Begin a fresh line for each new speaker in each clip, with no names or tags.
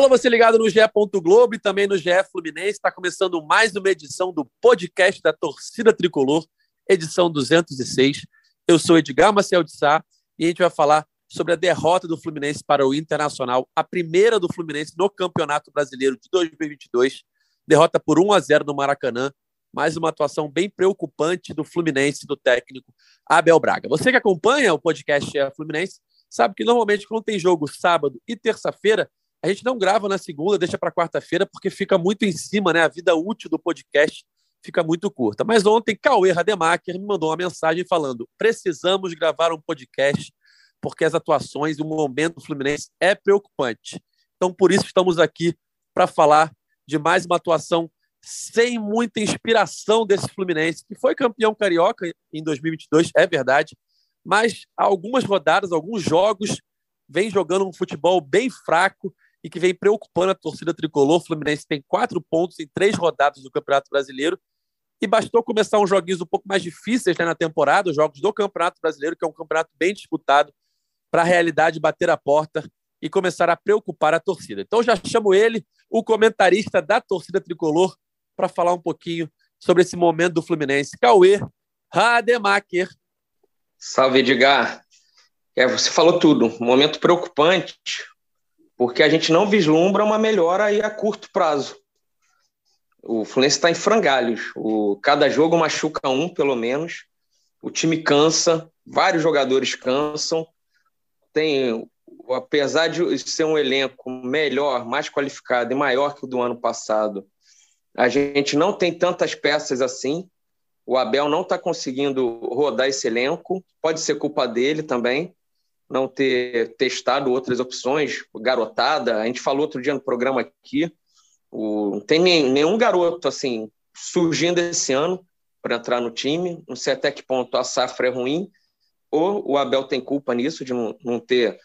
Alô, você ligado no GE. Globo e também no GE Fluminense. Está começando mais uma edição do podcast da Torcida Tricolor, edição 206. Eu sou Edgar Maciel de Sá e a gente vai falar sobre a derrota do Fluminense para o Internacional, a primeira do Fluminense no Campeonato Brasileiro de 2022. Derrota por 1 a 0 no Maracanã. Mais uma atuação bem preocupante do Fluminense, do técnico Abel Braga. Você que acompanha o podcast Fluminense sabe que normalmente quando tem jogo sábado e terça-feira, a gente não grava na segunda, deixa para quarta-feira, porque fica muito em cima, né? A vida útil do podcast fica muito curta. Mas ontem, Cauê Rademacher me mandou uma mensagem falando: precisamos gravar um podcast, porque as atuações e o momento do Fluminense é preocupante. Então, por isso, estamos aqui para falar de mais uma atuação sem muita inspiração desse Fluminense, que foi campeão carioca em 2022, é verdade, mas algumas rodadas, alguns jogos, vem jogando um futebol bem fraco e que vem preocupando a torcida tricolor. O Fluminense tem quatro pontos em três rodadas do Campeonato Brasileiro. E bastou começar uns joguinhos um pouco mais difíceis né, na temporada, os jogos do Campeonato Brasileiro, que é um campeonato bem disputado, para a realidade bater a porta e começar a preocupar a torcida. Então já chamo ele, o comentarista da torcida tricolor, para falar um pouquinho sobre esse momento do Fluminense. Cauê Rademacher.
Salve, Edgar. É, você falou tudo. Momento preocupante, porque a gente não vislumbra uma melhora aí a curto prazo. O Fluminense está em frangalhos. O, cada jogo machuca um, pelo menos. O time cansa, vários jogadores cansam. Tem, apesar de ser um elenco melhor, mais qualificado e maior que o do ano passado, a gente não tem tantas peças assim. O Abel não está conseguindo rodar esse elenco. Pode ser culpa dele também não ter testado outras opções, garotada. A gente falou outro dia no programa aqui, o, não tem nem, nenhum garoto assim surgindo esse ano para entrar no time. Não sei até que ponto a safra é ruim, ou o Abel tem culpa nisso, de não, não ter,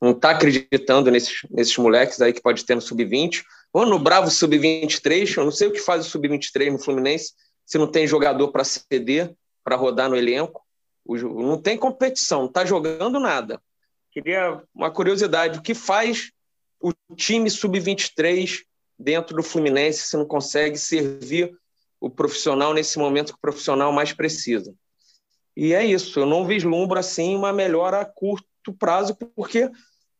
não estar tá acreditando nesses, nesses moleques aí que pode ter no sub-20, ou no Bravo sub-23. Eu não sei o que faz o sub-23 no Fluminense se não tem jogador para ceder, para rodar no elenco. Não tem competição, não está jogando nada. Queria uma curiosidade: o que faz o time sub-23 dentro do Fluminense se não consegue servir o profissional nesse momento que o profissional mais precisa? E é isso, eu não vislumbro assim uma melhora a curto prazo, porque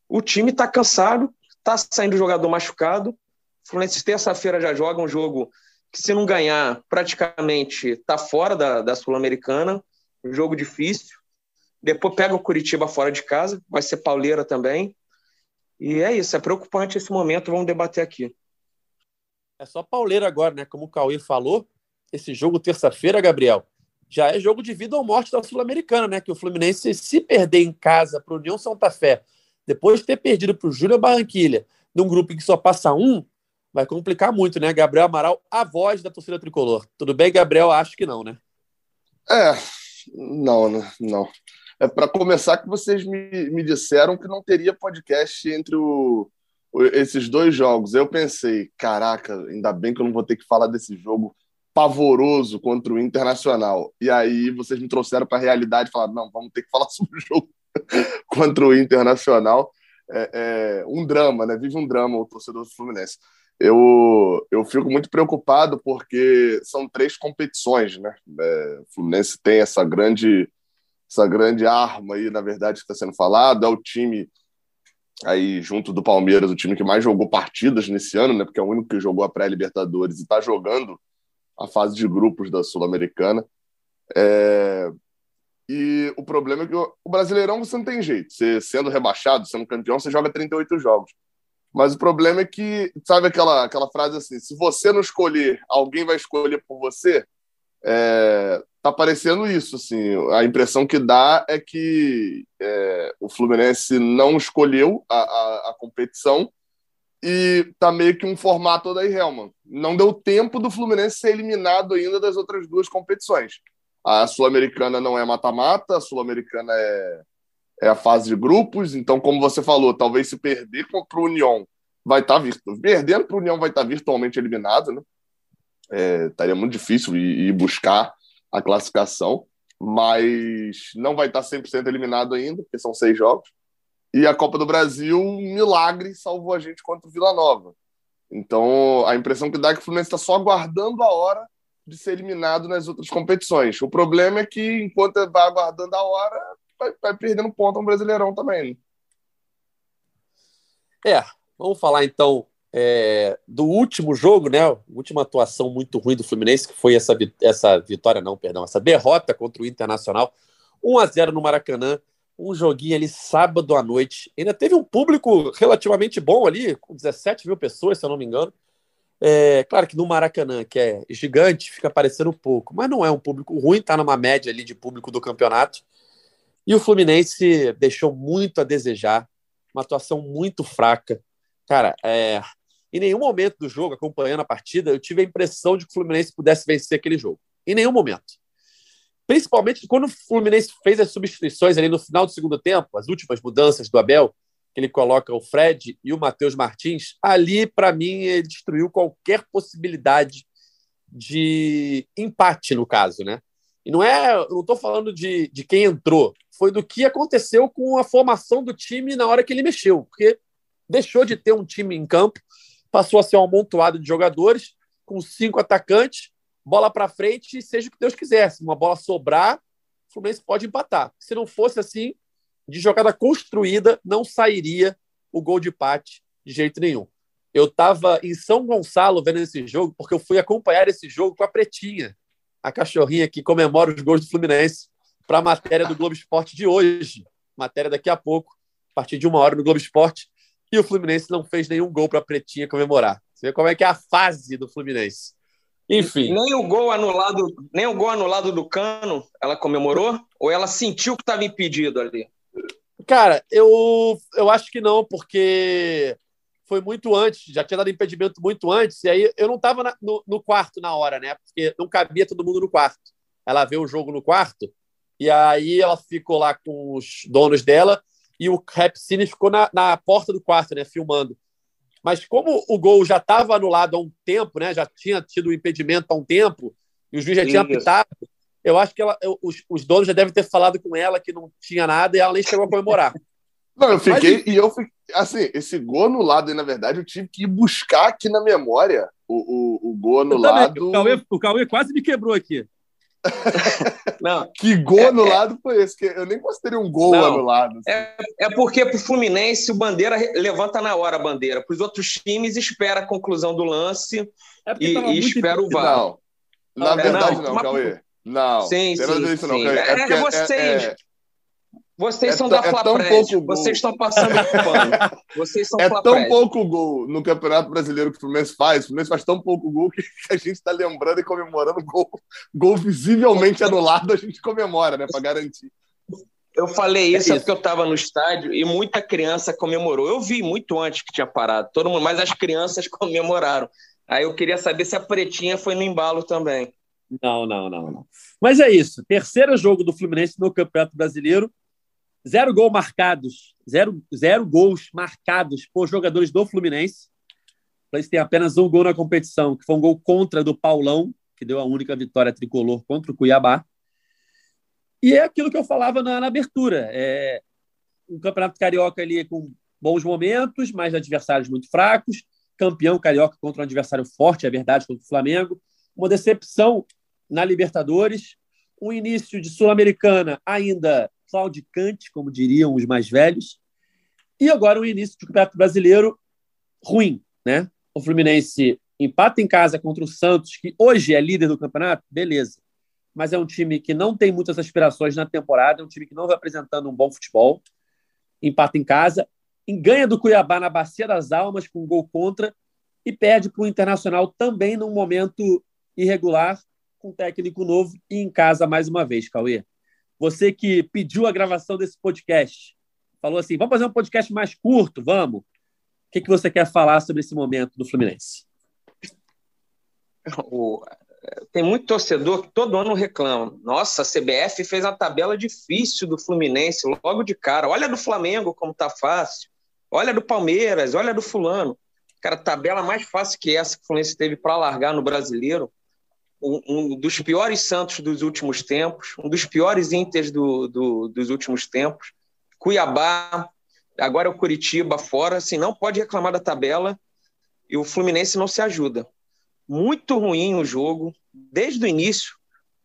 o time está cansado, está saindo jogador machucado. O Fluminense terça-feira já joga um jogo que, se não ganhar, praticamente está fora da, da Sul-Americana jogo difícil. Depois pega o Curitiba fora de casa, vai ser pauleira também. E é isso, é preocupante esse momento, vamos debater aqui.
É só pauleira agora, né? Como o Cauê falou, esse jogo terça-feira, Gabriel, já é jogo de vida ou morte da Sul-Americana, né? Que o Fluminense, se perder em casa para o União Santa Fé, depois de ter perdido para o Júlio Barranquilha, num grupo em que só passa um, vai complicar muito, né? Gabriel Amaral, a voz da torcida tricolor. Tudo bem, Gabriel? Acho que não, né?
É, não, né? não. É para começar que vocês me, me disseram que não teria podcast entre o, esses dois jogos. Eu pensei, caraca, ainda bem que eu não vou ter que falar desse jogo pavoroso contra o Internacional. E aí vocês me trouxeram para a realidade e falaram, não, vamos ter que falar sobre o jogo contra o Internacional. É, é, um drama, né? Vive um drama o torcedor do Fluminense eu, eu fico muito preocupado porque são três competições, né? É, o Fluminense tem essa grande, essa grande arma aí, na verdade, que está sendo falado. É o time aí, junto do Palmeiras, o time que mais jogou partidas nesse ano, né? Porque é o único que jogou a pré-Libertadores e está jogando a fase de grupos da Sul-Americana. É... E o problema é que o Brasileirão você não tem jeito. Você sendo rebaixado, sendo campeão, você joga 38 jogos. Mas o problema é que, sabe aquela, aquela frase assim: se você não escolher, alguém vai escolher por você? É, tá parecendo isso, assim. A impressão que dá é que é, o Fluminense não escolheu a, a, a, competição e tá meio que um formato da Helman. Não deu tempo do Fluminense ser eliminado ainda das outras duas competições. A Sul-Americana não é mata-mata, a Sul-Americana é, é a fase de grupos, então, como você falou, talvez se perder contra o União, vai estar tá virtual, perdendo para o União vai estar tá virtualmente eliminado, né? É, estaria muito difícil ir, ir, buscar a classificação, mas não vai estar tá 100% eliminado ainda, porque são seis jogos. E a Copa do Brasil, um milagre, salvou a gente contra o Vila Nova. Então, a impressão que dá é que o Fluminense está só aguardando a hora de ser eliminado nas outras competições. O problema é que, enquanto vai aguardando a hora, vai, vai perdendo ponto no Brasileirão também.
É, vamos falar então é, do último jogo, né? Última atuação muito ruim do Fluminense, que foi essa, essa vitória, não, perdão, essa derrota contra o Internacional. 1 a 0 no Maracanã, um joguinho ali sábado à noite. Ainda teve um público relativamente bom ali, com 17 mil pessoas, se eu não me engano. É, claro que no Maracanã, que é gigante, fica parecendo pouco, mas não é um público ruim, tá numa média ali de público do campeonato. E o Fluminense deixou muito a desejar, uma atuação muito fraca. Cara, é, em nenhum momento do jogo, acompanhando a partida, eu tive a impressão de que o Fluminense pudesse vencer aquele jogo. Em nenhum momento. Principalmente quando o Fluminense fez as substituições ali no final do segundo tempo, as últimas mudanças do Abel, que ele coloca o Fred e o Matheus Martins, ali, para mim, ele destruiu qualquer possibilidade de empate, no caso, né? E não é, eu não estou falando de, de quem entrou, foi do que aconteceu com a formação do time na hora que ele mexeu, porque deixou de ter um time em campo, passou a ser um amontoado de jogadores com cinco atacantes, bola para frente seja o que Deus quiser. Se uma bola sobrar, o Fluminense pode empatar. Se não fosse assim, de jogada construída, não sairia o gol de empate de jeito nenhum. Eu estava em São Gonçalo vendo esse jogo, porque eu fui acompanhar esse jogo com a Pretinha, a cachorrinha que comemora os gols do Fluminense, para a matéria do Globo Esporte de hoje. Matéria daqui a pouco, a partir de uma hora no Globo Esporte. E o Fluminense não fez nenhum gol para a Pretinha comemorar. Você vê como é que é a fase do Fluminense. Enfim.
Nem o gol anulado, nem o gol anulado do Cano, ela comemorou? Ou ela sentiu que estava impedido ali?
Cara, eu, eu acho que não, porque foi muito antes, já tinha dado impedimento muito antes, e aí eu não estava no, no, quarto na hora, né? Porque não cabia todo mundo no quarto. Ela vê o jogo no quarto, e aí ela ficou lá com os donos dela, e o Cine ficou na, na porta do quarto, né? Filmando. Mas como o gol já estava anulado há um tempo, né? Já tinha tido o impedimento há um tempo, e o juiz já Sim, tinha apitado, eu acho que ela, eu, os, os, donos já devem ter falado com ela que não tinha nada e ela nem chegou a comemorar.
Não, eu fiquei, Mas, e eu fiquei, assim, esse gol anulado aí, na verdade, eu tive que ir buscar aqui na memória o, o, o gol anulado.
O Cauê, o Cauê quase me quebrou aqui.
Não, que gol é, anulado é, foi esse? Que eu nem considerei um gol não, anulado.
Assim. É, é porque pro Fluminense o Bandeira levanta na hora a bandeira. Para os outros times, espera a conclusão do lance é e, e espera o VAR. Não,
na verdade, não, não Cauê. Não,
sim, sim, isso, sim. Não, é, é, é vocês. É, são da é Flaprest, vocês estão passando pano. Vocês são
É tão pouco gol no Campeonato Brasileiro que o Fluminense faz, o Fluminense faz tão pouco gol que a gente está lembrando e comemorando gol, gol visivelmente anulado, a gente comemora, né, para garantir.
Eu falei isso, é isso. porque eu estava no estádio e muita criança comemorou. Eu vi muito antes que tinha parado, todo mundo, mas as crianças comemoraram. Aí eu queria saber se a pretinha foi no embalo também.
Não, não, não, não. Mas é isso. Terceiro jogo do Fluminense no Campeonato Brasileiro. Zero gols marcados. Zero, zero gols marcados por jogadores do Fluminense. O Fluminense tem apenas um gol na competição, que foi um gol contra do Paulão, que deu a única vitória tricolor contra o Cuiabá. E é aquilo que eu falava na, na abertura. É um campeonato carioca ali com bons momentos, mas adversários muito fracos. Campeão carioca contra um adversário forte, é verdade, contra o Flamengo. Uma decepção na Libertadores, um início de Sul-Americana ainda claudicante, como diriam os mais velhos, e agora um início de Campeonato Brasileiro ruim, né? O Fluminense empata em casa contra o Santos, que hoje é líder do campeonato, beleza. Mas é um time que não tem muitas aspirações na temporada, é um time que não vai apresentando um bom futebol. Empata em casa, ganha do Cuiabá na Bacia das Almas com um gol contra e perde para o Internacional também num momento irregular com técnico novo e em casa mais uma vez, Cauê. Você que pediu a gravação desse podcast, falou assim: vamos fazer um podcast mais curto, vamos. O que, que você quer falar sobre esse momento do Fluminense?
Tem muito torcedor que todo ano reclama. Nossa, a CBF fez uma tabela difícil do Fluminense logo de cara. Olha do Flamengo como tá fácil. Olha do Palmeiras, olha do Fulano. Cara, tabela mais fácil que essa que o Fluminense teve para largar no brasileiro um, dos piores Santos dos últimos tempos, um dos piores Inters do, do, dos últimos tempos. Cuiabá, agora o Curitiba fora, assim, não pode reclamar da tabela e o Fluminense não se ajuda. Muito ruim o jogo, desde o início,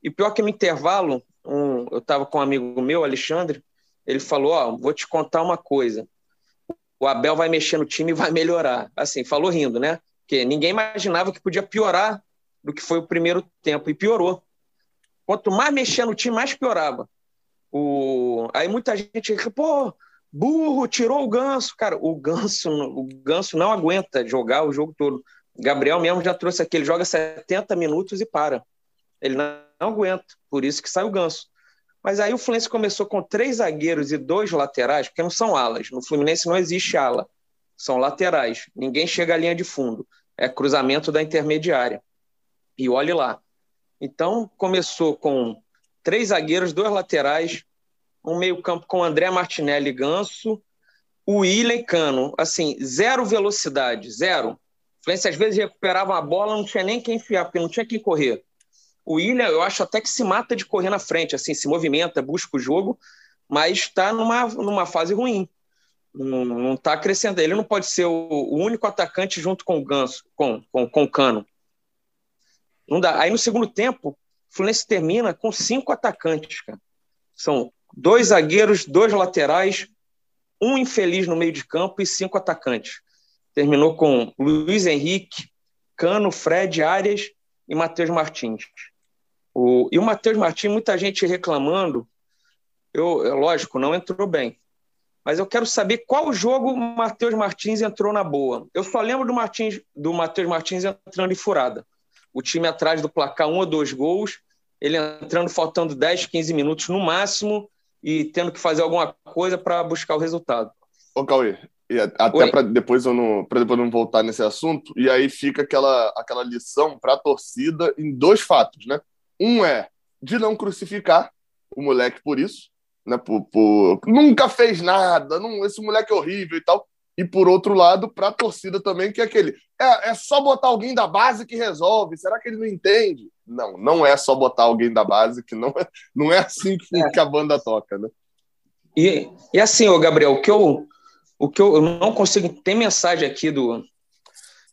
e pior que no intervalo, um, eu estava com um amigo meu, Alexandre, ele falou, ó, vou te contar uma coisa, o Abel vai mexer no time e vai melhorar. Assim, falou rindo, né? Porque ninguém imaginava que podia piorar do que foi o primeiro tempo, e piorou. Quanto mais mexia no time, mais piorava. O... Aí muita gente, pô, burro, tirou o ganso. Cara, o ganso, o ganso não aguenta jogar o jogo todo. Gabriel mesmo já trouxe aqui, ele joga 70 minutos e para. Ele não, não aguenta, por isso que sai o ganso. Mas aí o Fluminense começou com três zagueiros e dois laterais, porque não são alas. No Fluminense não existe ala, são laterais. Ninguém chega à linha de fundo. É cruzamento da intermediária. E olhe lá. Então começou com três zagueiros, dois laterais, um meio-campo com André Martinelli Ganso, o William Cano. Assim, zero velocidade, zero. Às vezes recuperava a bola, não tinha nem quem enfiar, porque não tinha quem correr. O William, eu acho até que se mata de correr na frente, assim, se movimenta, busca o jogo, mas está numa, numa fase ruim. Não está crescendo. Ele não pode ser o, o, único atacante junto com o Ganso, com, com, com o Cano. Não dá. Aí no segundo tempo, o Fluminense termina com cinco atacantes, cara. São dois zagueiros, dois laterais, um infeliz no meio de campo e cinco atacantes. Terminou com Luiz Henrique, Cano, Fred, Arias e Matheus Martins. O, e o Matheus Martins, muita gente reclamando, eu, eu, lógico, não entrou bem. Mas eu quero saber qual jogo o Matheus Martins entrou na boa. Eu só lembro do, Martins, do Matheus Martins entrando em furada. O time atrás do placar, um ou dois gols, ele entrando faltando 10, 15 minutos no máximo e tendo que fazer alguma coisa para buscar o resultado.
Ô, Cauê, e até para depois eu não para depois não voltar nesse assunto e aí fica aquela aquela lição para a torcida em dois fatos né um é de não crucificar o moleque por isso, né? Por, por... Nunca fez nada, não... esse moleque é horrível e tal. E por outro lado, para a torcida também, que é aquele. É, é só botar alguém da base que resolve. Será que ele não entende? Não, não é só botar alguém da base, que não é, não é assim que, é. que a banda toca, né?
E, e assim, ô Gabriel, o que eu, o que eu, eu não consigo. Tem mensagem aqui do,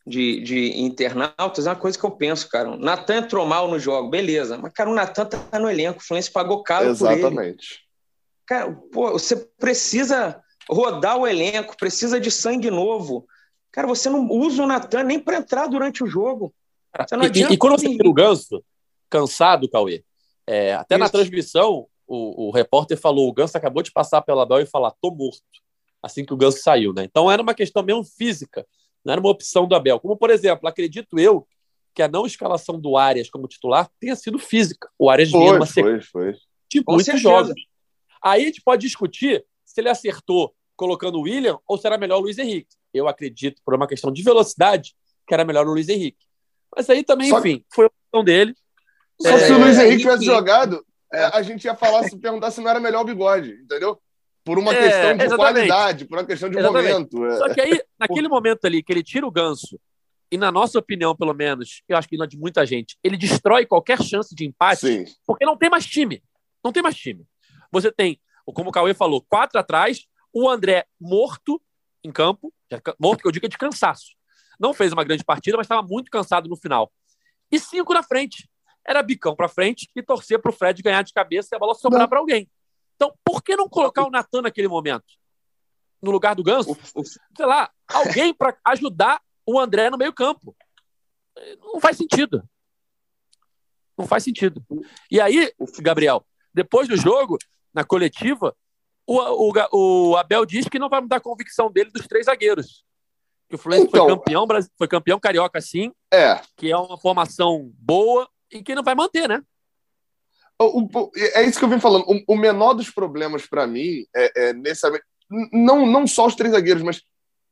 de, de internautas, é uma coisa que eu penso, cara. O Natan entrou mal no jogo, beleza. Mas, cara, o Natan tá no elenco, o Fluminense pagou caro
Exatamente.
por ele. Cara, pô, você precisa rodar o elenco, precisa de sangue novo. Cara, você não usa o Natan nem para entrar durante o jogo.
E, e, quando você tira o Ganso, cansado, Cauê, é, até Isso. na transmissão, o, o, repórter falou: o Ganso acabou de passar pela Bel e falar, tô morto, assim que o Ganso saiu, né? Então era uma questão mesmo física não era uma opção do Abel. Como, por exemplo, acredito eu que a não escalação do Arias como titular tenha sido física. O Arias
foi, vinha numa sequência
de muitos jogos. Aí a gente pode discutir se ele acertou colocando o William ou se era melhor o Luiz Henrique. Eu acredito, por uma questão de velocidade, que era melhor o Luiz Henrique. Mas aí também, Só... enfim, foi a opção dele.
Só é, se o Luiz Henrique tivesse jogado, é, a gente ia falar, se perguntar se não era melhor o bigode, entendeu? por uma é, questão de exatamente. qualidade, por uma questão de exatamente. momento.
É. Só que aí, naquele momento ali, que ele tira o ganso, e na nossa opinião, pelo menos, eu acho que na de muita gente, ele destrói qualquer chance de empate, Sim. porque não tem mais time. Não tem mais time. Você tem, como o Cauê falou, quatro atrás, o André morto em campo, morto que eu digo é de cansaço. Não fez uma grande partida, mas estava muito cansado no final. E cinco na frente. Era bicão para frente e torcer para o Fred ganhar de cabeça e a bola sobrar para alguém. Então, por que não colocar o Natan naquele momento? No lugar do Ganso? Sei lá, alguém para ajudar o André no meio-campo. Não faz sentido. Não faz sentido. E aí, Gabriel, depois do jogo, na coletiva, o, o, o Abel diz que não vai mudar a convicção dele dos três zagueiros. Que o Fluminense então, foi campeão, foi campeão carioca, sim.
É.
Que é uma formação boa e que não vai manter, né?
O, o, é isso que eu vim falando. O, o menor dos problemas para mim é, é nesse, não, não só os três zagueiros, mas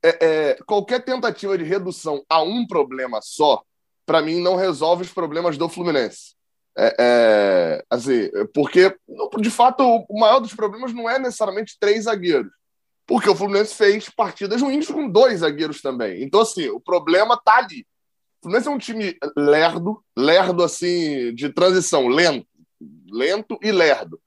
é, é, qualquer tentativa de redução a um problema só, para mim, não resolve os problemas do Fluminense. É, é, assim, porque, de fato, o maior dos problemas não é necessariamente três zagueiros. Porque o Fluminense fez partidas ruins com dois zagueiros também. Então, assim, o problema tá ali. O Fluminense é um time lerdo, lerdo, assim, de transição, lento lento e lerdo.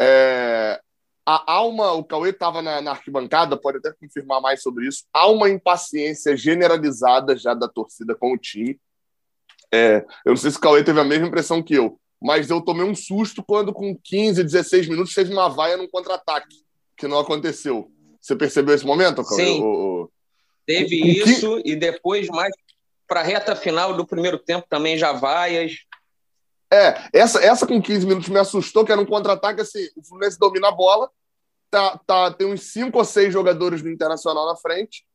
É, há uma, o Cauê estava na, na, arquibancada, pode até confirmar mais sobre isso. Há uma impaciência generalizada já da torcida com o time. É, eu não sei se o Cauê teve a mesma impressão que eu, mas eu tomei um susto quando, com 15, 16 minutos, teve uma vaia num contra-ataque, que não aconteceu. Você percebeu esse momento,
Cauê? Sim. O, o... Teve o, isso, que... e depois, mais para a reta final do primeiro tempo, também já vaias.
É, essa, essa com 15 minutos me assustou, que era um contra-ataque assim, o Fluminense domina a bola, tá, tá, tem uns 5 ou 6 jogadores do Internacional na frente,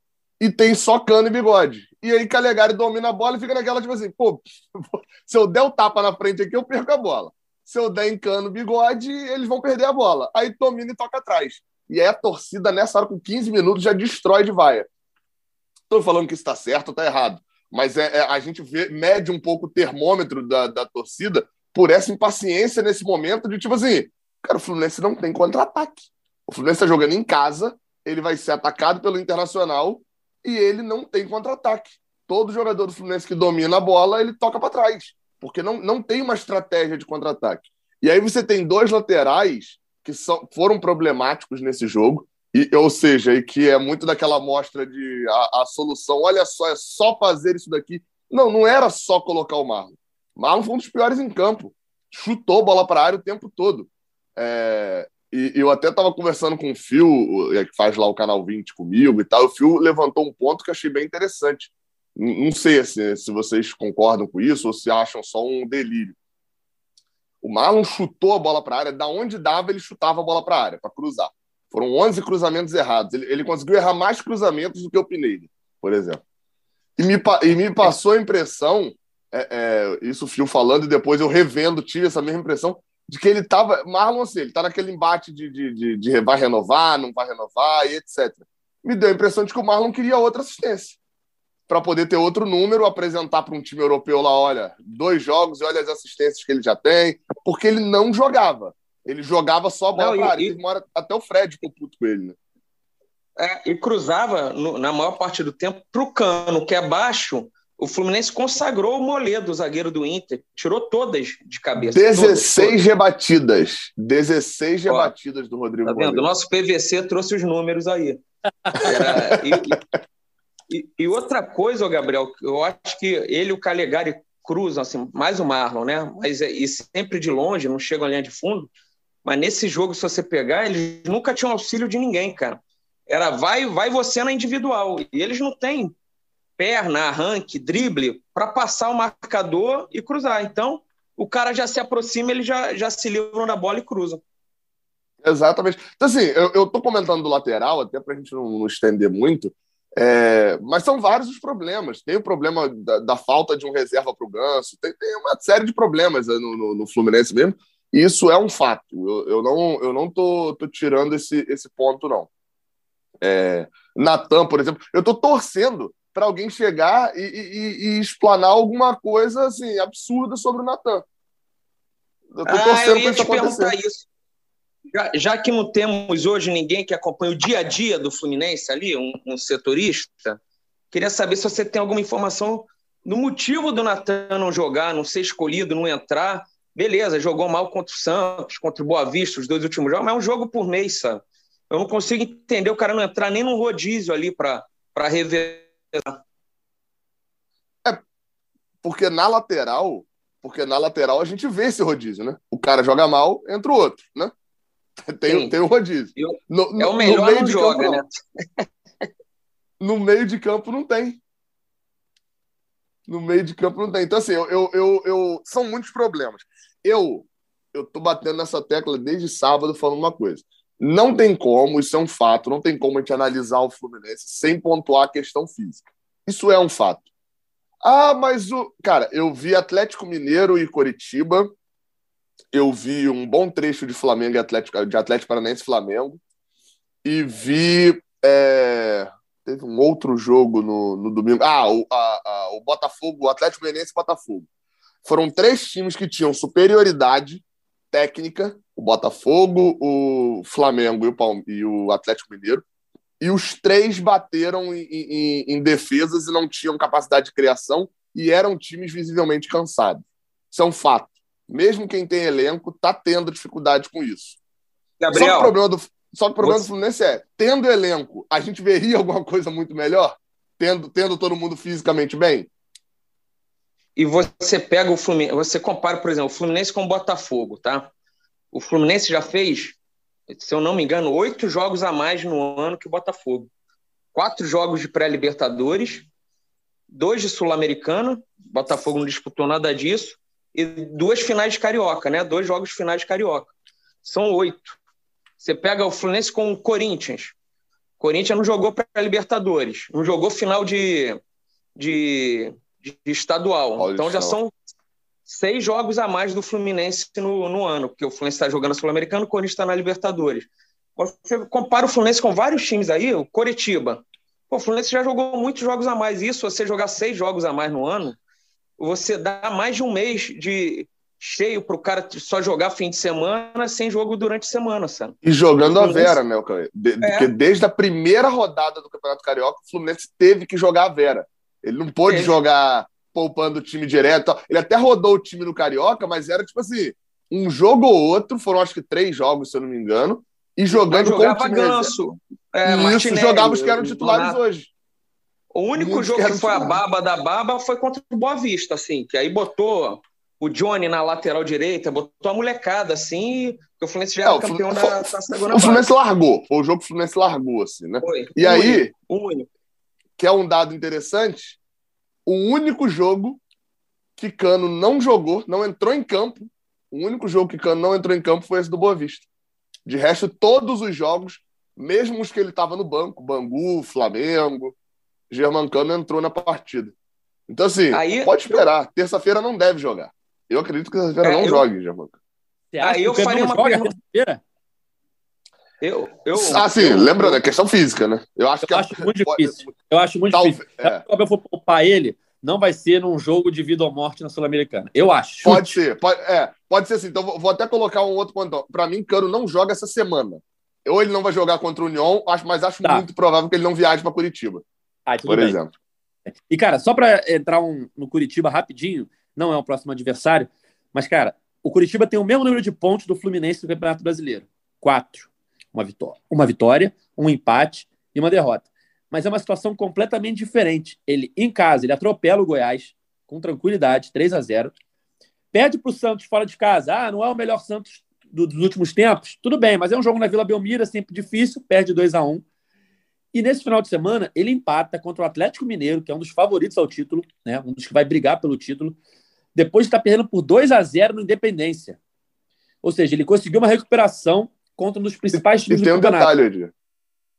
e tem só cano e bigode. E aí Calegari domina a bola e fica naquela, tipo assim, pô, se eu der o tapa na frente aqui, eu perco a bola. Se eu der em cano bigode, eles vão perder a bola. Aí domina e toca atrás. E aí a torcida, nessa hora, com 15 minutos, já destrói de vaia. Estou falando que está certo ou está errado. Mas é, é, a gente vê, mede um pouco o termômetro da, da torcida por essa impaciência nesse momento de tipo assim, cara, o Fluminense não tem contra-ataque. O Fluminense está jogando em casa, ele vai ser atacado pelo Internacional e ele não tem contra-ataque. Todo jogador do Fluminense que domina a bola, ele toca para trás, porque não, não tem uma estratégia de contra-ataque. E aí você tem dois laterais que são, foram problemáticos nesse jogo, e, ou seja, e que é muito daquela mostra de a, a, solução, olha só, é só fazer isso daqui. Não, não era só colocar o Marlon. Marlon foi um dos piores em campo. Chutou bola para a área o tempo todo. É, e eu até estava conversando com o Fio, que faz lá o canal 20 comigo e tal. O Fio levantou um ponto que achei bem interessante. Não sei se, se vocês concordam com isso ou se acham só um delírio. O Marlon chutou a bola para a área, da onde dava, ele chutava a bola para a área, para cruzar. Foram 11 cruzamentos errados. Ele, ele, conseguiu errar mais cruzamentos do que o Pinelli, por exemplo. E me, e me passou a impressão, é, é, isso o Fio falando, e depois eu revendo, tive essa mesma impressão, de que ele estava. Marlon, assim, ele está naquele embate de, de, de, de, vai renovar, não vai renovar e etc. Me deu a impressão de que o Marlon queria outra assistência. Para poder ter outro número, apresentar para um time europeu lá, olha, dois jogos e olha as assistências que ele já tem, porque ele não jogava. Ele jogava só a bola para área. E... Hora, até o Fred ficou puto com ele, né?
É, e cruzava, no, na maior parte do tempo, para o cano, que é baixo o Fluminense consagrou o Moledo, o zagueiro do Inter. Tirou todas de cabeça.
16 todas, todas. rebatidas. 16 Ó, rebatidas do Rodrigo
Tá vendo? O nosso PVC trouxe os números aí. Era, e, e, e, outra coisa, Gabriel, eu acho que ele e o Calegari cruzam, assim, mais o Marlon, né? Mas é, e sempre de longe, não chegam à linha de fundo. Mas nesse jogo, se você pegar, eles nunca tinham auxílio de ninguém, cara. Era vai, vai você na individual. E eles não têm perna, arranque, drible, para passar o marcador e cruzar. Então, o cara já se aproxima, ele já, já se livra da bola e cruza.
Exatamente. Então, assim, eu, eu tô comentando do lateral, até para a gente não, não, estender muito, é, mas são vários os problemas. Tem o problema da, da falta de um reserva para o Ganso, tem, tem, uma série de problemas no, no, no, Fluminense mesmo, e isso é um fato. Eu, eu não, eu não tô, tô tirando esse, esse ponto, não. É, Natan, por exemplo, eu tô torcendo para alguém chegar e, e, e, explanar alguma coisa assim absurda sobre o Natan.
Eu tô ah, torcendo para isso perguntar isso. Já, já, que não temos hoje ninguém que acompanha o dia a dia do Fluminense ali, um, um setorista, queria saber se você tem alguma informação no motivo do Natan não jogar, não ser escolhido, não entrar. Beleza, jogou mal contra o Santos, contra o Boa Vista, os dois últimos jogos, mas é um jogo por mês, sabe? Eu não consigo entender o cara não entrar nem no rodízio ali para rever
é, porque na lateral, porque na lateral a gente vê esse rodízio, né? O cara joga mal, entra o outro, né? Tem, tem o rodízio.
No, é o melhor no meio não joga, campo, né?
no meio de campo não tem. No meio de campo não tem. Então, assim, eu, eu, eu, eu, são muitos problemas. Eu eu tô batendo nessa tecla desde sábado falando uma coisa. Não tem como, isso é um fato, não tem como a gente analisar o Fluminense sem pontuar a questão física. Isso é um fato. Ah, mas o. Cara, eu vi Atlético Mineiro e Coritiba. Eu vi um bom trecho de Flamengo e Atlético, de Atlético Paranaense e Flamengo. E vi. É... Teve um outro jogo no, no domingo. Ah, o, a, a, o Botafogo, o Atlético Mineiro e Botafogo. Foram três times que tinham superioridade técnica o Botafogo, o Flamengo e o, Palme e o Atlético Mineiro. E os três bateram em, em, em, defesas e não tinham capacidade de criação e eram times visivelmente cansados. Isso é um fato. Mesmo quem tem elenco está tendo dificuldade com isso.
Gabriel,
Só o problema do. Só que o problema você... do Fluminense é, tendo elenco, a gente veria alguma coisa muito melhor? Tendo, tendo todo mundo fisicamente bem?
E você pega o Fluminense, você compara, por exemplo, o Fluminense com o Botafogo, tá? O Fluminense já fez, se eu não me engano, oito jogos a mais no ano que o Botafogo. Quatro jogos de pré-Libertadores, dois de Sul-Americana, Botafogo não disputou nada disso, e duas finais de Carioca, né? Dois jogos finais de Carioca. São oito. Você pega o Fluminense com o Corinthians. O Corinthians não jogou para Libertadores, não jogou final de, de, de estadual. Olha então já são seis jogos a mais do Fluminense no, no ano, porque o Fluminense está jogando Sul-Americano, o Corinthians está na Libertadores. Você compara o Fluminense com vários times aí, o Coritiba. Pô, o Fluminense já jogou muitos jogos a mais. Isso, você jogar seis jogos a mais no ano, você dá mais de um mês de cheio para o cara só jogar fim de semana sem jogo durante a semana, sabe?
E jogando a Vera, né, de, é. Porque desde a primeira rodada do Campeonato Carioca, o Fluminense teve que jogar a Vera. Ele não pôde jogar poupando o time direto. Ele até rodou o time no Carioca, mas era tipo assim, um jogo ou outro, foram acho que três jogos, se eu não me engano, e jogando com o time
Ganso,
é, e isso jogava os que eram titulares hoje.
O único jogo que foi a baba da baba foi contra o Boa Vista, assim, que aí botou o Johnny na lateral direita, botou a molecada, assim, porque o Fluminense já é, era campeão da
segunda O Fluminense largou, foi o jogo que o Fluminense largou, assim, né? Foi. E o aí, único, o único. que é um dado interessante, o único jogo que Cano não jogou, não entrou em campo, o único jogo que Cano não entrou em campo foi esse do Boa Vista. De resto, todos os jogos, mesmo os que ele estava no banco, Bangu, Flamengo, Germancano entrou na partida. Então, assim, Aí, pode esperar. Terça-feira não deve jogar. Eu acredito que terça-feira é, não eu... jogue, Germancano.
Aí eu faria uma pergunta.
Eu, eu, ah, sim, eu, lembrando, é questão física, né?
Eu acho eu que acho muito pode... difícil. Eu acho muito Talvez, difícil. É. Se eu for poupar ele, não vai ser num jogo de vida ou morte na Sul-Americana. Eu acho.
Pode ser, pode, é, pode ser assim. Então vou até colocar um outro ponto. Para mim, Cano não joga essa semana. Ou ele não vai jogar contra o União, mas acho tá. muito provável que ele não viaje para Curitiba.
Ah, por bem. exemplo. E, cara, só para entrar um, no Curitiba rapidinho, não é o próximo adversário, mas, cara, o Curitiba tem o mesmo número de pontos do Fluminense no Campeonato Brasileiro. Quatro. Uma vitória, uma vitória, um empate e uma derrota. Mas é uma situação completamente diferente. Ele, em casa, ele atropela o Goiás com tranquilidade, 3 a 0 Perde para o Santos fora de casa. Ah, não é o melhor Santos dos últimos tempos? Tudo bem, mas é um jogo na Vila Belmira, sempre difícil, perde 2 a 1 e nesse final de semana, ele empata contra o Atlético Mineiro, que é um dos favoritos ao título, né? um dos que vai brigar pelo título, depois de estar perdendo por 2 a 0 no Independência. Ou seja, ele conseguiu uma recuperação contra um dos principais times
e, e tem
um
detalhe, Edir.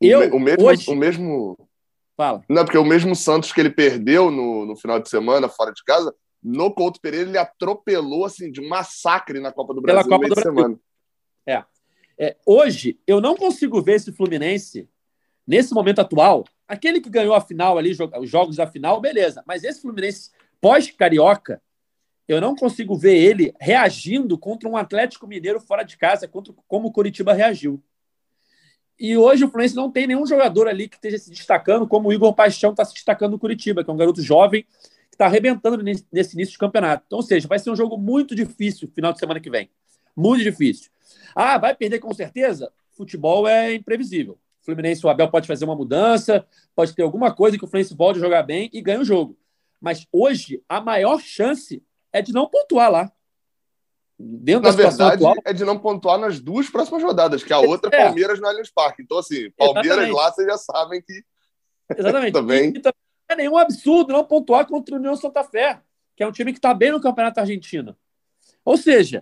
Eu, o, mesmo, hoje... o mesmo.
Fala.
Não, porque o mesmo Santos que ele perdeu no, no final de semana, fora de casa, no Couto Pereira, ele atropelou assim, de massacre na Copa do Brasil.
Pela Copa do Brasil. Semana. É. é. Hoje, eu não consigo ver esse Fluminense Nesse momento atual, aquele que ganhou a final ali, os jogos da final, beleza. Mas esse Fluminense pós-carioca, eu não consigo ver ele reagindo contra um Atlético Mineiro fora de casa, contra, como o Curitiba reagiu. E hoje o Fluminense não tem nenhum jogador ali que esteja se destacando, como o Igor Paixão está se destacando no Curitiba, que é um garoto jovem que está arrebentando nesse, início de campeonato. Então, ou seja, vai ser um jogo muito difícil final de semana que vem. Muito difícil. Ah, vai perder com certeza? Futebol é imprevisível. Fluminense, o Abel pode fazer uma mudança, pode ter alguma coisa que o Fluminense volte a jogar bem e ganhe o jogo. Mas hoje, a maior chance é de não pontuar lá.
Dentro Na da verdade, atual, é de não pontuar nas duas próximas rodadas, que a é, outra é Palmeiras no Allianz Parque. Então, assim, Palmeiras Exatamente. lá, vocês já sabem que.
Exatamente. também... E, e também é nenhum absurdo não pontuar contra o União Santa Fé, que é um time que está bem no Campeonato Argentino. Ou seja,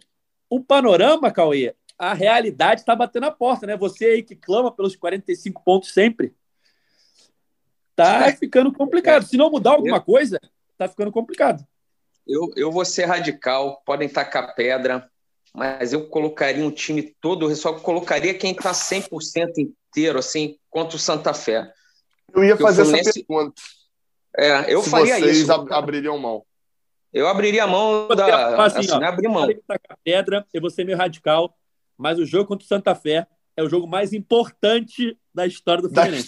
o panorama, Cauê, a realidade está batendo a porta, né? Você aí que clama pelos 45 pontos sempre, tá é. ficando complicado. Se não mudar alguma coisa, tá ficando complicado.
Eu, eu vou ser radical, podem tacar pedra, mas eu colocaria um time todo, eu só colocaria quem está 100% inteiro, assim, contra o Santa Fé.
Eu ia fazer Fluminense... essa pergunta.
É, eu
Se
faria
vocês
isso.
abririam mão.
Eu abriria a mão da.
Assim, assim, ó, abrir mão. Tacar pedra, eu vou ser meio radical mas o jogo contra o Santa Fé é o jogo mais importante da história do Fluminense.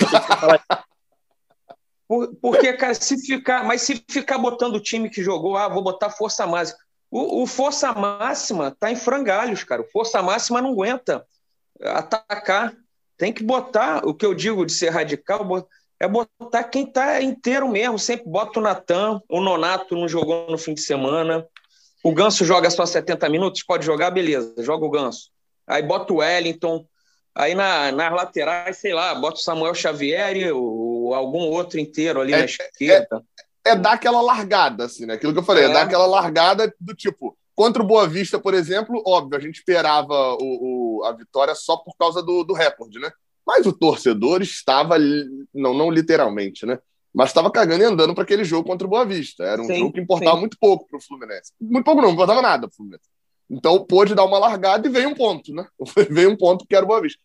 Por, porque, cara, se ficar, mas se ficar botando o time que jogou, ah, vou botar força máxima. O, o força máxima tá em frangalhos, cara. O força máxima não aguenta atacar. Tem que botar, o que eu digo de ser radical, é botar quem está inteiro mesmo. Sempre bota o Natan, o Nonato não jogou no fim de semana. O Ganso joga só 70 minutos, pode jogar, beleza, joga o Ganso. Aí bota o Wellington. Aí na, nas laterais, sei lá, bota o Samuel Xavier ou algum outro inteiro ali
é,
na esquerda.
É, é, dar aquela largada, assim, né? Aquilo que eu falei, é, é dar aquela largada do tipo, Contra o Boa Vista, por exemplo, óbvio, a gente esperava o, o, a vitória só por causa do, do recorde, né? Mas o torcedor estava, não, não literalmente, né? Mas estava cagando e andando para aquele jogo contra o Boa Vista. Era um sim, jogo que importava sim. muito pouco para o Fluminense. Muito pouco não, não importava nada para o Fluminense. Então pôde dar uma largada e veio um ponto, né? veio um ponto que era o Boa Vista.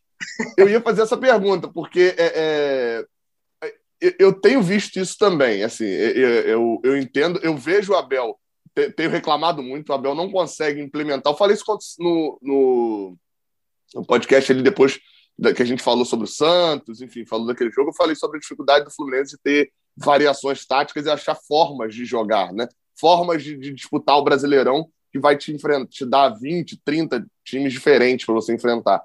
Eu ia fazer essa pergunta, porque é, é, eu tenho visto isso também. Assim, eu, eu, eu entendo, eu vejo o Abel tenho reclamado muito, o Abel não consegue implementar. Eu falei isso no, no, no podcast ali depois que a gente falou sobre o Santos, enfim, falou daquele jogo, eu falei sobre a dificuldade do Fluminense de ter variações táticas e achar formas de jogar, né? Formas de, de disputar o Brasileirão que vai te enfrentar, te dar 20, 30 times diferentes para você enfrentar.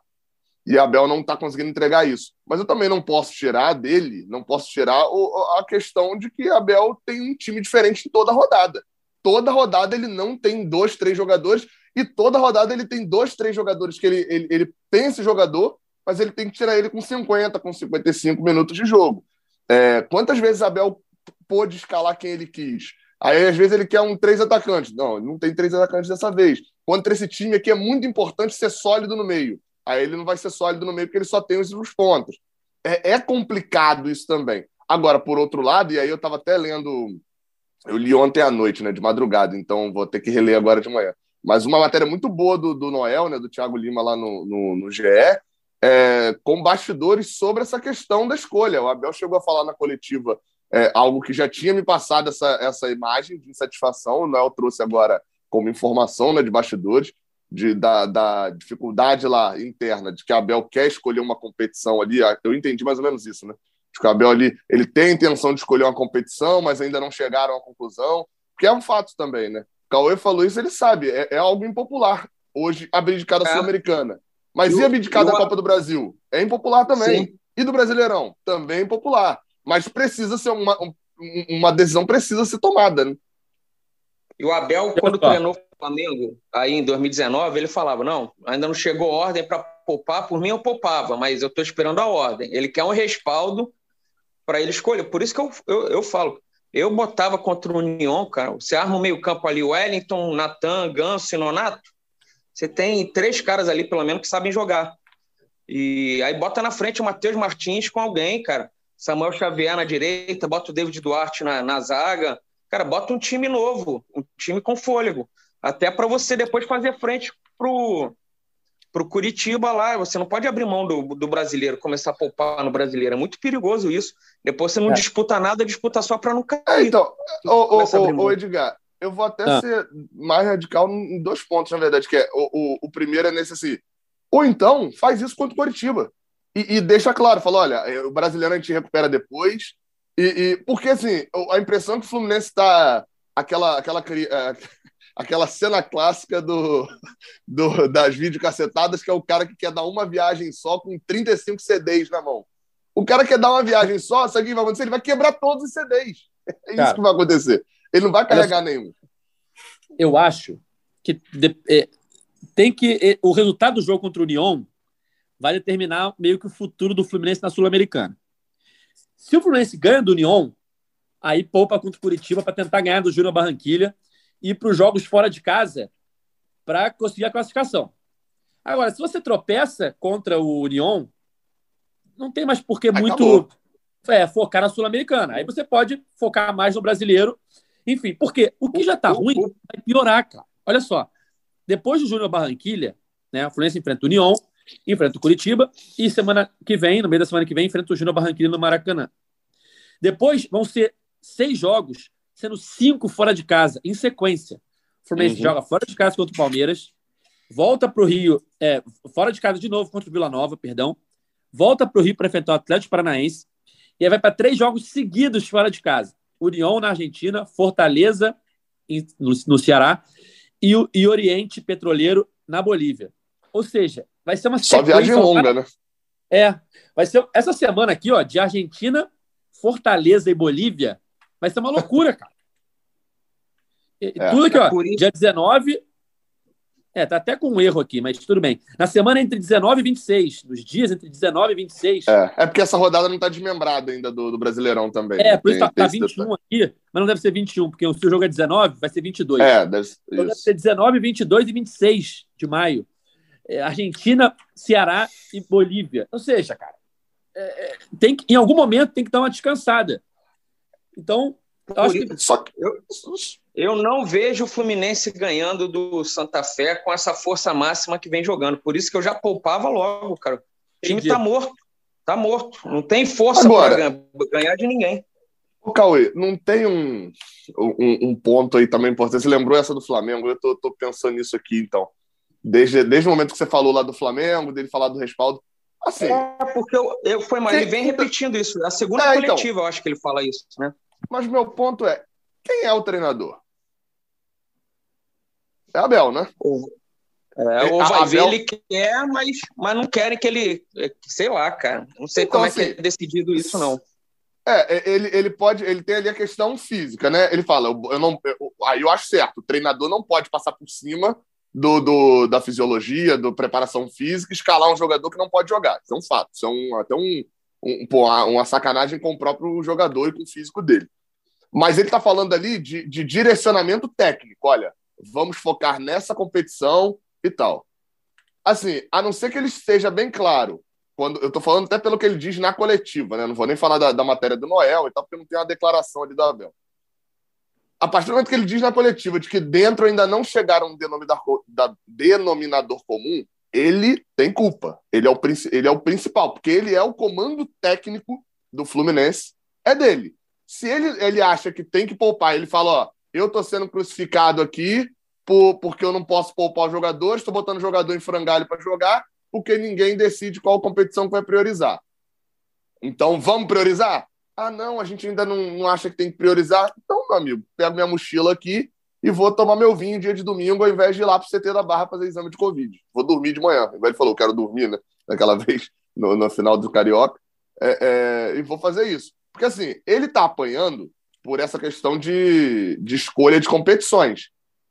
E Abel não está conseguindo entregar isso. Mas eu também não posso tirar dele, não posso tirar o, a questão de que Abel tem um time diferente em toda rodada toda rodada ele não tem dois, três jogadores, e toda rodada ele tem dois, três jogadores que ele, ele, ele tem esse jogador, mas ele tem que tirar ele com 50, com 55 minutos de jogo. É, quantas vezes Abel pôde escalar quem ele quis? Aí, às vezes, ele quer um três atacantes. Não, não tem três atacantes dessa vez. Contra esse time aqui é muito importante ser sólido no meio. Aí ele não vai ser sólido no meio porque ele só tem os pontos. É, é complicado isso também. Agora, por outro lado, e aí eu estava até lendo eu li ontem à noite, né, de madrugada, então vou ter que reler agora de manhã. Mas uma matéria muito boa do, do Noel, né, do Thiago Lima lá no, no, no GE, é, com bastidores sobre essa questão da escolha. O Abel chegou a falar na coletiva é, algo que já tinha me passado essa, essa imagem de insatisfação. O Noel trouxe agora como informação né, de bastidores, de, da, da dificuldade lá interna, de que a Abel quer escolher uma competição ali. Eu entendi mais ou menos isso, né? o Abel ali, ele tem a intenção de escolher uma competição, mas ainda não chegaram à conclusão, que é um fato também, né? O Cauê falou isso, ele sabe, é, é algo impopular hoje abdicar da é. Sul-Americana. Mas e, e abdicar da Copa do Brasil? É impopular também. Sim. E do Brasileirão? Também é impopular. Mas precisa ser uma, uma decisão precisa ser tomada, né?
E o Abel, quando treinou Flamengo, aí em 2019, ele falava: não, ainda não chegou ordem para poupar, por mim eu poupava, mas eu estou esperando a ordem. Ele quer um respaldo para ele escolher. Por isso que eu, eu, eu falo, eu botava contra o União, cara. Você arma o meio-campo ali, Wellington, Natan, Ganso e Nonato. Você tem três caras ali, pelo menos, que sabem jogar. E aí bota na frente o Matheus Martins com alguém, cara. Samuel Xavier na direita, bota o David Duarte na, na zaga. Cara, bota um time novo, um time com fôlego. Até para você depois fazer frente pro, para o Curitiba lá. Você não pode abrir mão do, do brasileiro, começar a poupar no brasileiro. É muito perigoso isso. Depois você não é. disputa nada, disputa só para não cair.
É, então, ô, ô, ô, Edgar, eu vou até ah. ser mais radical em dois pontos, na verdade, que é o, o, o primeiro é nesse assim. Ou então, faz isso contra o Curitiba. E, e deixa claro, fala, olha, o brasileiro a gente recupera depois. E, e porque assim, a impressão que o Fluminense está aquela aquela é, aquela cena clássica do, do, das videocacetadas, que é o cara que quer dar uma viagem só com 35 CDs na mão. O cara quer dar uma viagem só, sabe o que vai acontecer? Ele vai quebrar todos os CDs. É cara, isso que vai acontecer. Ele não vai carregar nenhum.
Eu acho que de, é, tem que. É, o resultado do jogo contra o União vai determinar meio que o futuro do Fluminense na Sul-Americana. Se o Fluminense ganha do União, aí poupa contra o Curitiba para tentar ganhar do Júnior Barranquilha ir para os jogos fora de casa para conseguir a classificação. Agora, se você tropeça contra o União, não tem mais por que muito é, focar na Sul-Americana. Aí você pode focar mais no brasileiro. Enfim, porque o que já está ruim vai piorar, cara. Olha só. Depois do Júnior Barranquilha, né, a Fluminense enfrenta o União, enfrenta o Curitiba e semana que vem, no meio da semana que vem, enfrenta o Júnior Barranquilha no Maracanã. Depois vão ser seis jogos sendo cinco fora de casa, em sequência. O Fluminense uhum. joga fora de casa contra o Palmeiras, volta para o Rio, é, fora de casa de novo contra o Vila Nova, perdão, volta para o Rio para enfrentar o Atlético Paranaense, e aí vai para três jogos seguidos fora de casa. União na Argentina, Fortaleza no, no Ceará e o e Oriente Petroleiro na Bolívia. Ou seja, vai ser uma
Só viagem longa, né?
É, vai ser essa semana aqui, ó, de Argentina, Fortaleza e Bolívia, vai ser uma loucura, cara. É, Tudo aqui, ó, dia 19, é, tá até com um erro aqui, mas tudo bem. Na semana entre 19 e 26, nos dias entre 19 e 26.
É, é porque essa rodada não tá desmembrada ainda do, do Brasileirão também.
É, por isso tá, tá 21 aqui, mas não deve ser 21, porque se o jogo é 19, vai ser 22.
É, deve, então
deve ser 19, 22 e 26 de maio. É, Argentina, Ceará e Bolívia. Ou seja, cara, é, é tem que, em algum momento tem que dar uma descansada. Então, eu acho que...
Só que eu, eu não vejo o Fluminense ganhando do Santa Fé com essa força máxima que vem jogando. Por isso que eu já poupava logo, cara. O time está morto. Tá morto. Não tem força para ganhar de ninguém.
O Cauê, não tem um, um, um, ponto aí também importante. Você lembrou essa do Flamengo? Eu tô, tô, pensando nisso aqui, então. Desde, desde o momento que você falou lá do Flamengo, dele falar do respaldo. Assim,
é, porque eu, eu foi mais, ele vem repetindo isso. A segunda é, então. coletiva, então, eu acho que ele fala isso, né?
Mas meu ponto é: quem é o treinador? É Abel, né?
É, ou vai Abel... ver, ele quer, mas, mas não querem que ele. Sei lá, cara. Não sei então, como assim, é que assim, é decidido isso, não.
É, é, ele, ele pode, ele tem ali a questão física, né? Ele fala, eu, eu não, eu, aí eu acho certo, o treinador não pode passar por cima do, do, da fisiologia, da preparação física, escalar um jogador que não pode jogar. Isso é um fato, isso é um, até um, um, uma sacanagem com o próprio jogador e com o físico dele. Mas ele está falando ali de, de direcionamento técnico. Olha, vamos focar nessa competição e tal. Assim, a não ser que ele esteja bem claro, quando eu estou falando até pelo que ele diz na coletiva, né? Não vou nem falar da, da matéria do Noel e tal, porque não tem uma declaração ali do Abel. A partir do momento que ele diz na coletiva de que dentro ainda não chegaram um denominador, da, denominador comum, ele tem culpa. Ele é, o, ele é o principal, porque ele é o comando técnico do Fluminense, é dele. Se ele, ele acha que tem que poupar, ele fala: ó, eu tô sendo crucificado aqui por, porque eu não posso poupar os jogadores, estou botando jogador em frangalho para jogar, porque ninguém decide qual competição que vai priorizar. Então, vamos priorizar? Ah, não, a gente ainda não, não acha que tem que priorizar. Então, meu amigo, pego minha mochila aqui e vou tomar meu vinho dia de domingo ao invés de ir lá para o CT da Barra fazer exame de Covid. Vou dormir de manhã. Ele falou, quero dormir, né? Naquela vez, no, no final do Carioca. É, é, e vou fazer isso. Porque, assim, ele está apanhando por essa questão de, de escolha de competições.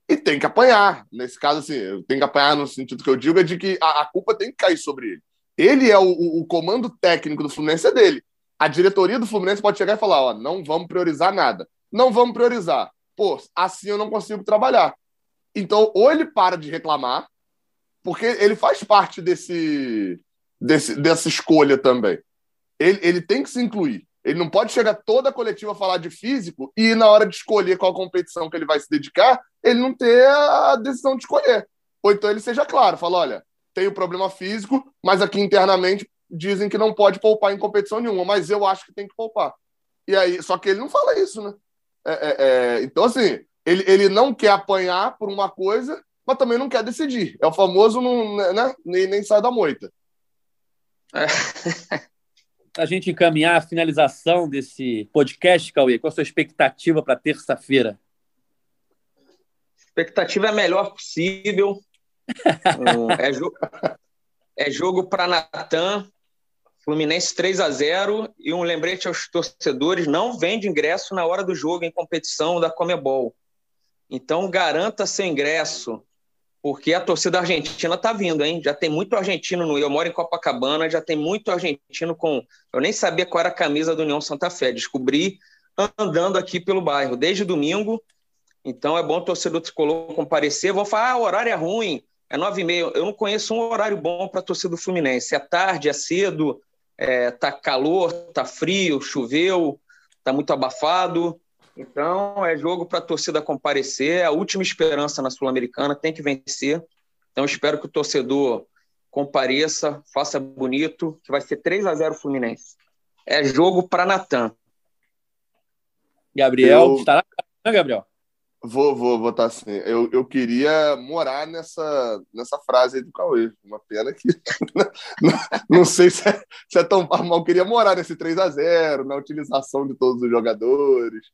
E tem que apanhar. Nesse caso, assim, tem que apanhar no sentido que eu digo, é de que a, a culpa tem que cair sobre ele. Ele é o, o, comando técnico do Fluminense, é dele. A diretoria do Fluminense pode chegar e falar: ó, não vamos priorizar nada. Não vamos priorizar. Pô, assim eu não consigo trabalhar. Então, ou ele para de reclamar, porque ele faz parte desse, desse dessa escolha também. Ele, ele tem que se incluir. Ele não pode chegar toda a coletiva a falar de físico e na hora de escolher qual competição que ele vai se dedicar, ele não ter a decisão de escolher. Ou então ele seja claro, fala, olha, tenho problema físico, mas aqui internamente dizem que não pode poupar em competição nenhuma, mas eu acho que tem que poupar. E aí, só que ele não fala isso, né? É, é, é, então, assim, ele, ele não quer apanhar por uma coisa, mas também não quer decidir. É o famoso não, né? nem, nem sai da moita.
É. a gente encaminhar a finalização desse podcast, Cauê, qual a sua expectativa para terça-feira?
Expectativa é a melhor possível. é, jo é jogo para Natan, Fluminense 3 a 0 e um lembrete aos torcedores: não vende ingresso na hora do jogo em competição da Comebol. Então garanta seu ingresso porque a torcida argentina tá vindo, hein? Já tem muito argentino no. Eu moro em Copacabana, já tem muito argentino com. Eu nem sabia qual era a camisa do União Santa Fé. Descobri andando aqui pelo bairro desde domingo. Então é bom o torcedor tricolor comparecer. Vão falar, ah, o horário é ruim, é nove e meia. Eu não conheço um horário bom para do Fluminense. É tarde, é cedo, é, tá calor, tá frio, choveu, tá muito abafado. Então, é jogo para a torcida comparecer, é a última esperança na Sul-Americana, tem que vencer. Então, espero que o torcedor compareça, faça bonito, que vai ser 3 a 0 Fluminense. É jogo para Natan.
Gabriel, eu... estará, né, Gabriel?
Vou, vou, vou estar tá assim. Eu, eu queria morar nessa, nessa frase aí do Cauê. Uma pena que. não, não sei se é, se é tão mal. Eu queria morar nesse 3 a 0 na utilização de todos os jogadores.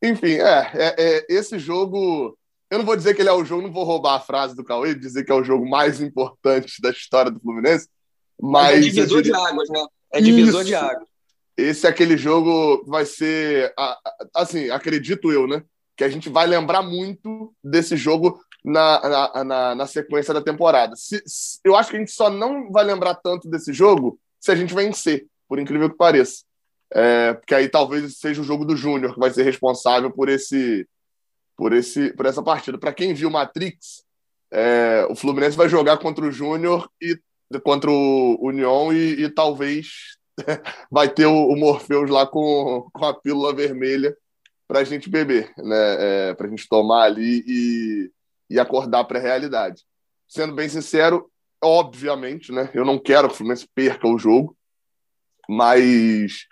Enfim, é, é, é, esse jogo. Eu não vou dizer que ele é o jogo, não vou roubar a frase do Cauê, dizer que é o jogo mais importante da história do Fluminense,
Mas, é divisor diria... de águas, né? É divisor Isso. de águas.
Esse é aquele jogo que vai ser, assim, acredito eu, né? Que a gente vai lembrar muito desse jogo na, na, na, na sequência da temporada. Se, se, eu acho que a gente só não vai lembrar tanto desse jogo se a gente vencer, por incrível que pareça. É, porque aí talvez seja o jogo do Júnior que vai ser responsável por esse por esse por essa partida. Para quem viu Matrix, é, o Fluminense vai jogar contra o Júnior e contra o União e, e talvez vai ter o, o, Morpheus lá com, com a pílula vermelha para a gente beber, né? É, para a gente tomar ali e, e acordar para a realidade. Sendo bem sincero, obviamente, né? Eu não quero que o Fluminense perca o jogo, mas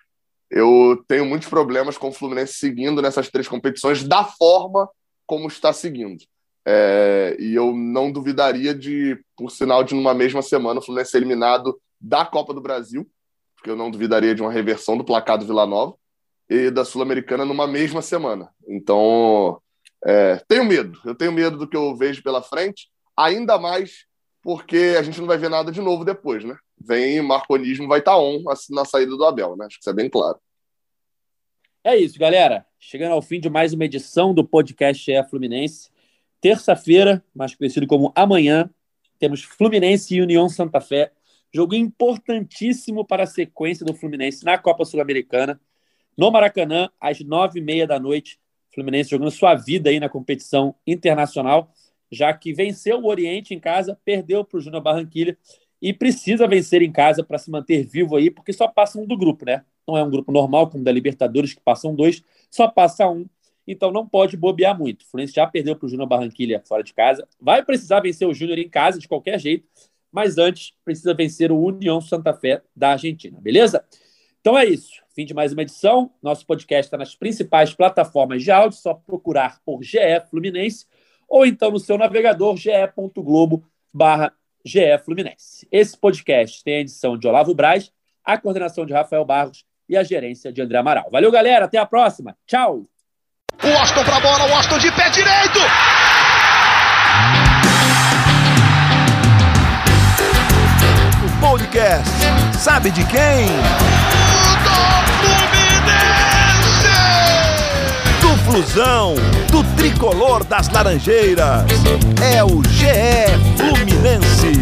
eu tenho muitos problemas com o Fluminense seguindo nessas três competições da forma como está seguindo. É, e eu não duvidaria de, por sinal, de numa mesma semana o Fluminense ser eliminado da Copa do Brasil, porque eu não duvidaria de uma reversão do placar do Vila Nova, e da Sul-Americana numa mesma semana. Então, é, tenho medo. Eu tenho medo do que eu vejo pela frente, ainda mais porque a gente não vai ver nada de novo depois, né? Vem Marconismo, vai estar tá on na saída do Abel, né? Acho que isso é bem claro.
É isso, galera. Chegando ao fim de mais uma edição do podcast É Fluminense. Terça-feira, mais conhecido como amanhã, temos Fluminense e União Santa Fé. Jogo importantíssimo para a sequência do Fluminense na Copa Sul-Americana. No Maracanã, às nove e meia da noite. Fluminense jogando sua vida aí na competição internacional, já que venceu o Oriente em casa, perdeu para o Júnior Barranquilha e precisa vencer em casa para se manter vivo aí, porque só passa um do grupo, né? Não é um grupo normal como da Libertadores, que passam dois, só passa um então não pode bobear muito. O Fluminense já perdeu para o Júnior Barranquilha fora de casa, vai precisar vencer o Júnior em casa de qualquer jeito, mas antes precisa vencer o União Santa Fé da Argentina, beleza? Então é isso. Fim de mais uma edição. Nosso podcast está nas principais plataformas de áudio, só procurar por GE Fluminense ou então no seu navegador ge.globo barra GE Fluminense. Esse podcast tem a edição de Olavo Braz, a coordenação de Rafael Barros e a gerência de André Amaral. Valeu, galera. Até a próxima. Tchau.
O Austin pra bola, o Austin de pé direito. O podcast, sabe de quem? flusão do tricolor das Laranjeiras. É o GE Fluminense.